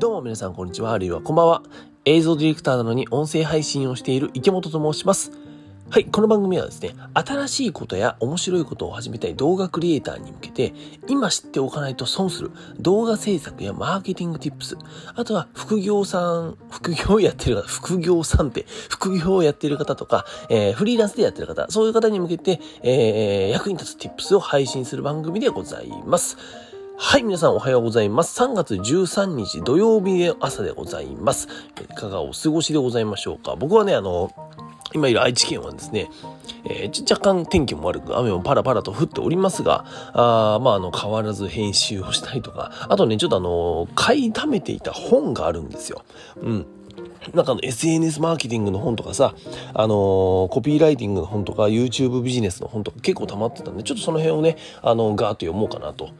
どうも皆さんこんにちは、あるいはこんばんは。映像ディレクターなのに音声配信をしている池本と申します。はい、この番組はですね、新しいことや面白いことを始めたい動画クリエイターに向けて、今知っておかないと損する動画制作やマーケティング tips、あとは副業さん、副業やってる方、副業さんって、副業をやってる方とか、えー、フリーランスでやってる方、そういう方に向けて、えー、役に立つ tips を配信する番組でございます。はい、皆さんおはようございます。3月13日土曜日の朝でございます。いかがお過ごしでございましょうか僕はね、あの、今いる愛知県はですね、えー、若干天気も悪く、雨もパラパラと降っておりますが、あまあ、あの、変わらず編集をしたりとか、あとね、ちょっとあの、買い溜めていた本があるんですよ。うん。なんかの SNS マーケティングの本とかさ、あのー、コピーライティングの本とか YouTube ビジネスの本とか結構溜まってたんで、ちょっとその辺をね、あの、ガーッと読もうかなと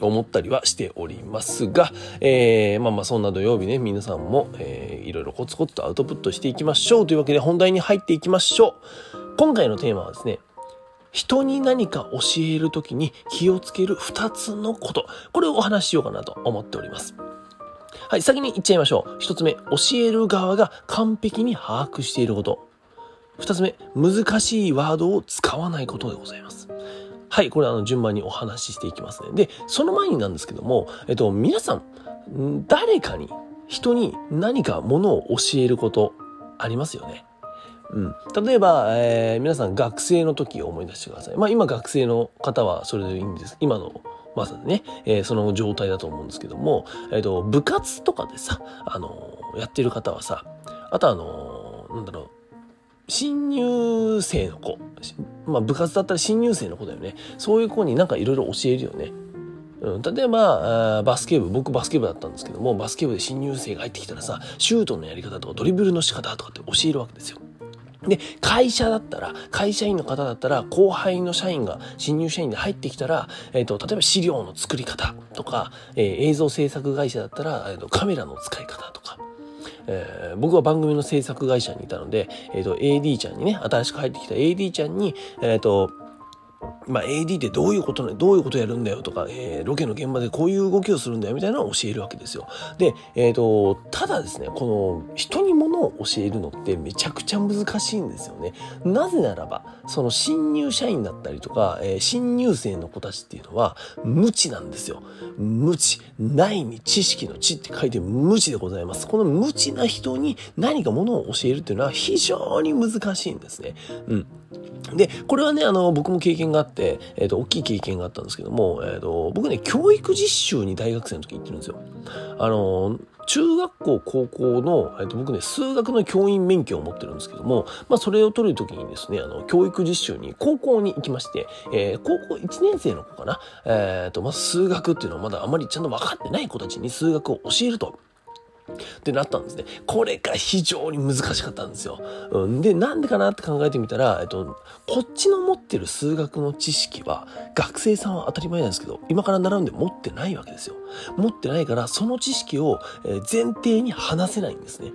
思ったりはしておりますが、えー、まあまあそんな土曜日ね、皆さんも、えー、いろいろコツコツとアウトプットしていきましょうというわけで本題に入っていきましょう。今回のテーマはですね、人に何か教えるときに気をつける2つのこと。これをお話ししようかなと思っております。はい、先に言っちゃいましょう。1つ目、教える側が完璧に把握していること。2つ目、難しいワードを使わないことでございます。はい、これあの順番にお話ししていきますね。で、その前になんですけども、えっと、皆さん、誰かに、人に何かものを教えることありますよね。うん、例えば、えー、皆さん学生の時を思い出してください。まあ今学生の方はそれでいいんです。今のまさにね、えー、その状態だと思うんですけども、えっ、ー、と、部活とかでさ、あのー、やってる方はさ、あとあのなんだろう、新入生の子、まあ部活だったら新入生の子だよね。そういう子になんかいろいろ教えるよね。うん、例えばバスケ部僕バスケ部だったんですけどもバスケ部で新入生が入ってきたらさシュートのやり方とかドリブルの仕方とかって教えるわけですよ。で会社だったら会社員の方だったら後輩の社員が新入社員で入ってきたら、えーと、例えば資料の作り方とか、えー、映像制作会社だったら、えーとカメラの使い方とかえー、僕は番組の制作会社にいたので、えっ、ー、と、AD ちゃんにね、新しく入ってきた AD ちゃんに、えっ、ー、と、まあ、AD ってどういうことどういうことやるんだよとか、えー、ロケの現場でこういう動きをするんだよみたいなのを教えるわけですよ。で、えっ、ー、と、ただですね、この人にものを教えるのってめちゃくちゃ難しいんですよね。なぜならば、その新入社員だったりとか、えー、新入生の子たちっていうのは無知なんですよ。無知。ないに知識の知って書いて無知でございます。この無知な人に何かものを教えるっていうのは非常に難しいんですね。うん。で、これはね、あの、僕も経験があって、えっ、ー、と、大きい経験があったんですけども、えっ、ー、と、僕ね、教育実習に大学生の時行ってるんですよ。あの、中学校、高校の、えっ、ー、と、僕ね、数学の教員免許を持ってるんですけども、まあ、それを取る時にですね、あの、教育実習に高校に行きまして、え、高校1年生の子かな、えっ、と、まあ、数学っていうのはまだあまりちゃんと分かってない子たちに数学を教えると。ってなったんですね。これが非常に難しかったんですよ。うん、で、なんでかなって考えてみたら、えっと、こっちの持ってる数学の知識は、学生さんは当たり前なんですけど、今から習うんで持ってないわけですよ。持ってないから、その知識を前提に話せないんですね。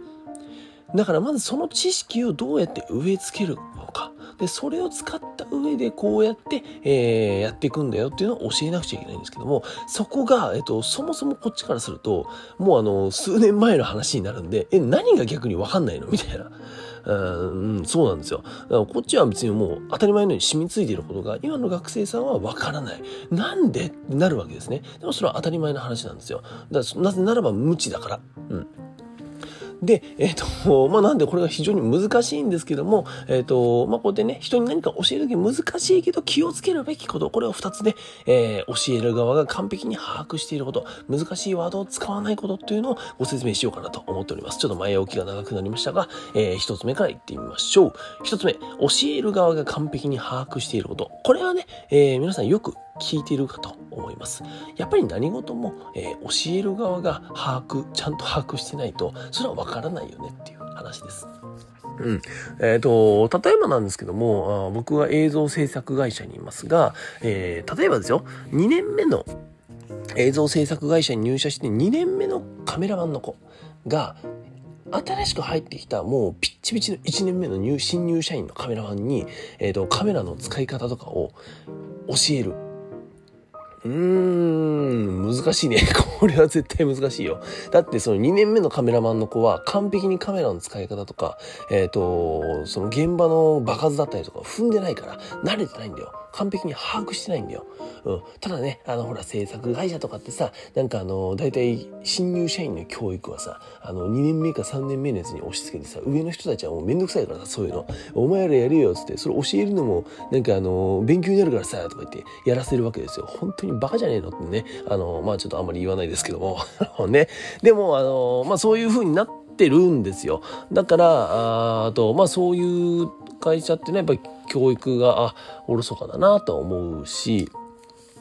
だからまずその知識をどうやって植え付けるのか。で、それを使った上でこうやって、えー、やっていくんだよっていうのを教えなくちゃいけないんですけども、そこが、えっと、そもそもこっちからすると、もうあの、数年前の話になるんで、え、何が逆にわかんないの？みたいな。うん、そうなんですよ。だからこっちは別にもう当たり前のように染みついていることが今の学生さんはわからない。なんで？なるわけですね。でもそれは当たり前の話なんですよ。だなぜならば無知だから。うん。で、えっ、ー、と、まあ、なんでこれが非常に難しいんですけども、えっ、ー、と、まあ、こうやってね、人に何か教えるとき難しいけど気をつけるべきこと、これを二つね、えー、教える側が完璧に把握していること、難しいワードを使わないことっていうのをご説明しようかなと思っております。ちょっと前置きが長くなりましたが、えー、一つ目から言ってみましょう。一つ目、教える側が完璧に把握していること。これはね、えー、皆さんよく聞いているかと思います。やっぱり何事も、えー、教える側が把握、ちゃんと把握してないと、それはわからないよねっていう話です。うん。えっ、ー、と、例えばなんですけども、あ僕は映像制作会社にいますが、えー、例えばですよ、2年目の映像制作会社に入社して2年目のカメラマンの子が、新しく入ってきたもうピッチピチの1年目の入新入社員のカメラマンに、えっ、ー、と、カメラの使い方とかを教える。うーん、難しいね。これは絶対難しいよ。だってその2年目のカメラマンの子は完璧にカメラの使い方とか、えっ、ー、と、その現場の場数だったりとか踏んでないから、慣れてないんだよ。完璧に把握してないんだよ。うん。ただね、あの、ほら、制作会社とかってさ、なんかあの、大体、新入社員の教育はさ、あの、2年目か3年目のやつに押し付けてさ、上の人たちはもうめんどくさいからさ、そういうの。お前らやれよ、つって、それ教えるのも、なんかあの、勉強になるからさ、とか言って、やらせるわけですよ。本当にバカじゃねえのってね、あの、まあちょっとあんまり言わないですけども、ね。でも、あの、まあそういう風になってるんですよ。だから、あと、まあそういう会社ってね、やっぱり教育が、あ、おろそかだなと思うし、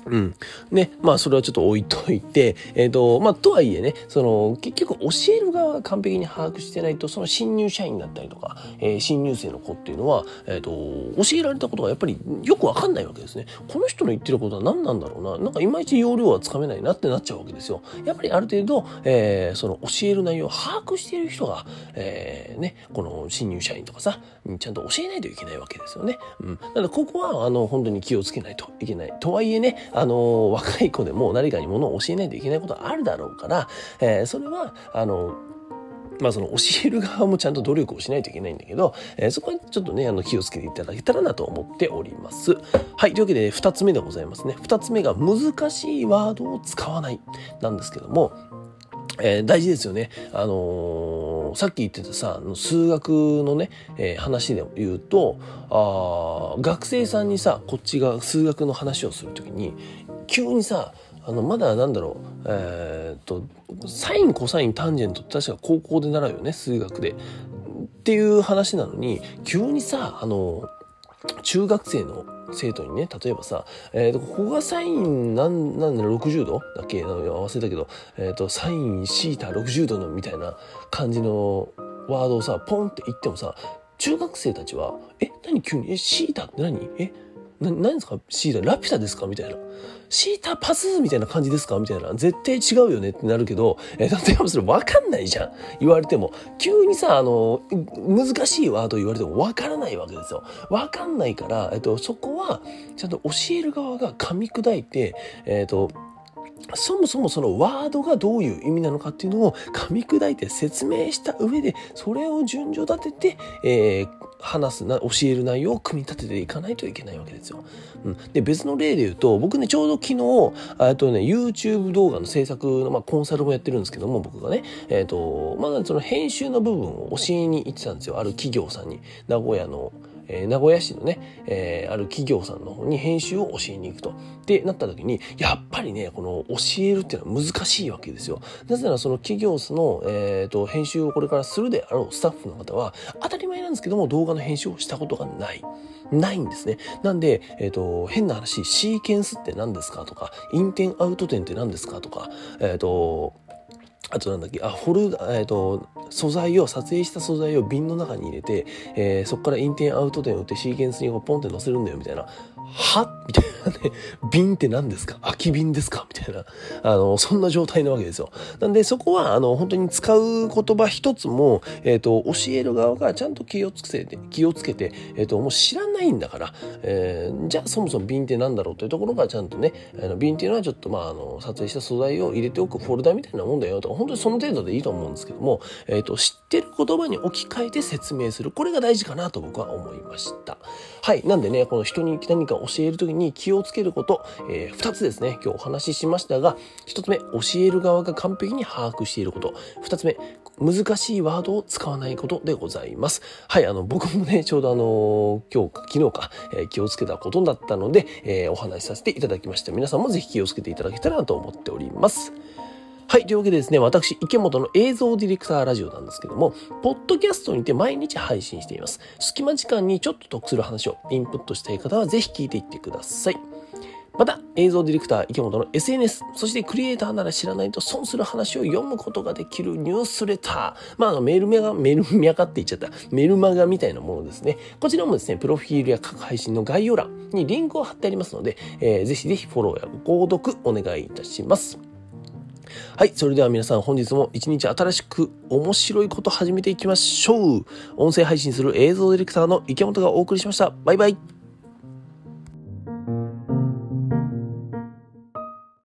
うん。ね、まあそれはちょっと置いといて、えっ、ー、と、まあとはいえね、その結局教える側が完璧に把握してないと、その新入社員だったりとか、えー、新入生の子っていうのは、えっ、ー、と、教えられたことがやっぱりよくわかんないわけですね。この人の言ってることは何なんだろうな。なんかいまいち要領はつかめないなってなっちゃうわけですよ。やっぱりある程度、えー、その教える内容を把握している人が、えー、ね、この新入社員とかさ、ちゃんと教えないといけないわけですよね。うん。なのでここは、あの、本当に気をつけないといけない。とはいえね、あの、若い子でも何かにものを教えないといけないことあるだろうから、えー、それは、あの、まあその教える側もちゃんと努力をしないといけないんだけど、えー、そこはちょっとね、あの気をつけていただけたらなと思っております。はい。というわけで、二つ目でございますね。二つ目が難しいワードを使わないなんですけども、えー、大事ですよね。あのー、さっき言ってたさ、数学のね、えー、話で言うと、あ学生さんにさ、こっちが数学の話をするときに、急にさ、あの、まだなんだろう、えー、っと、サイン、コサイン、タンジェントって確か高校で習うよね、数学で。っていう話なのに、急にさ、あの、中学生の生徒にね、例えばさ、え、ー、と、ここがサインなんなんだろう、60度だっけ？忘れたけど、えっ、ー、と、サインシータ60度のみたいな感じのワードをさ、ポンって言ってもさ、中学生たちは、え、何急に、え、シータって何？え、何ですか？シータ、ラピュタですか？みたいな。シータパスみたいな感じですか？みたいな。絶対違うよねってなるけど、え例えばそれわかんないじゃん。言われても。急にさ、あの、難しいワード言われてもわからないわけですよ。わかんないから、えっと、そこは、ちゃんと教える側が噛み砕いて、えっと、そもそもそのワードがどういう意味なのかっていうのを噛み砕いて説明した上で、それを順序立てて、えー、話すな、教える内容を組み立てていかないといけないわけですよ。うん。で、別の例で言うと、僕ね、ちょうど昨日、えっとね、YouTube 動画の制作の、まあ、コンサルもやってるんですけども、僕がね、えっ、ー、と、まだその編集の部分を教えに行ってたんですよ。ある企業さんに。名古屋の、え、名古屋市のね、え、ある企業さんの方に編集を教えに行くと。ってなった時に、やっぱりね、この教えるっていうのは難しいわけですよ。なぜならその企業の、えっ、ー、と、編集をこれからするであろうスタッフの方は、当たり前なんですけども、動画の編集をしたことがない。ないんですね。なんで、えっ、ー、と、変な話、シーケンスって何ですかとか、インテンアウト点って何ですかとか、えっ、ー、と、あとなんだっけ、あ、フォルダ、えっ、ー、と、素材を、撮影した素材を瓶の中に入れて、えー、そこからインテンアウト点を打ってシーケンスにポンって載せるんだよ、みたいな。は？みたいなね。瓶って何ですか？空き瓶ですか？みたいな。あの、そんな状態なわけですよ。なんで、そこは、あの、本当に使う言葉一つも、えっ、ー、と、教える側がちゃんと気をつけて、気をつけて、えっ、ー、と、もう知らないんだから、えー、じゃあそもそも瓶って何だろうというところがちゃんとね、あの瓶っていうのはちょっと、まあ、あの、撮影した素材を入れておくフォルダみたいなもんだよと、本当にその程度でいいと思うんですけども、えっ、と、知ってる言葉に置き換えて説明する。これが大事かなと僕は思いました。はい。なんでね、この人に何か教えるときに気をつけること、えー、2つですね、今日お話ししましたが、1つ目、教える側が完璧に把握していること。2つ目、難しいワードを使わないことでございます。はい、あの、僕もね、ちょうどあの、今日、昨日か、えー、気をつけたことだったので、えー、お話しさせていただきました。皆さんもぜひ気をつけていただけたらなと思っております。はい。というわけでですね、私、池本の映像ディレクターラジオなんですけども、ポッドキャストにて毎日配信しています。隙間時間にちょっと得する話をインプットしたい方はぜひ聞いていってください。また、映像ディレクター池本の SNS、そしてクリエイターなら知らないと損する話を読むことができるニュースレター。まあ、あの、メールメガ、メルミャカって言っちゃった。メルマガみたいなものですね。こちらもですね、プロフィールや各配信の概要欄にリンクを貼ってありますので、えー、ぜひぜひフォローやご購読お願いいたします。はい。それでは皆さん本日も一日新しく面白いこと始めていきましょう。音声配信する映像ディレクターの池本がお送りしました。バイバイ。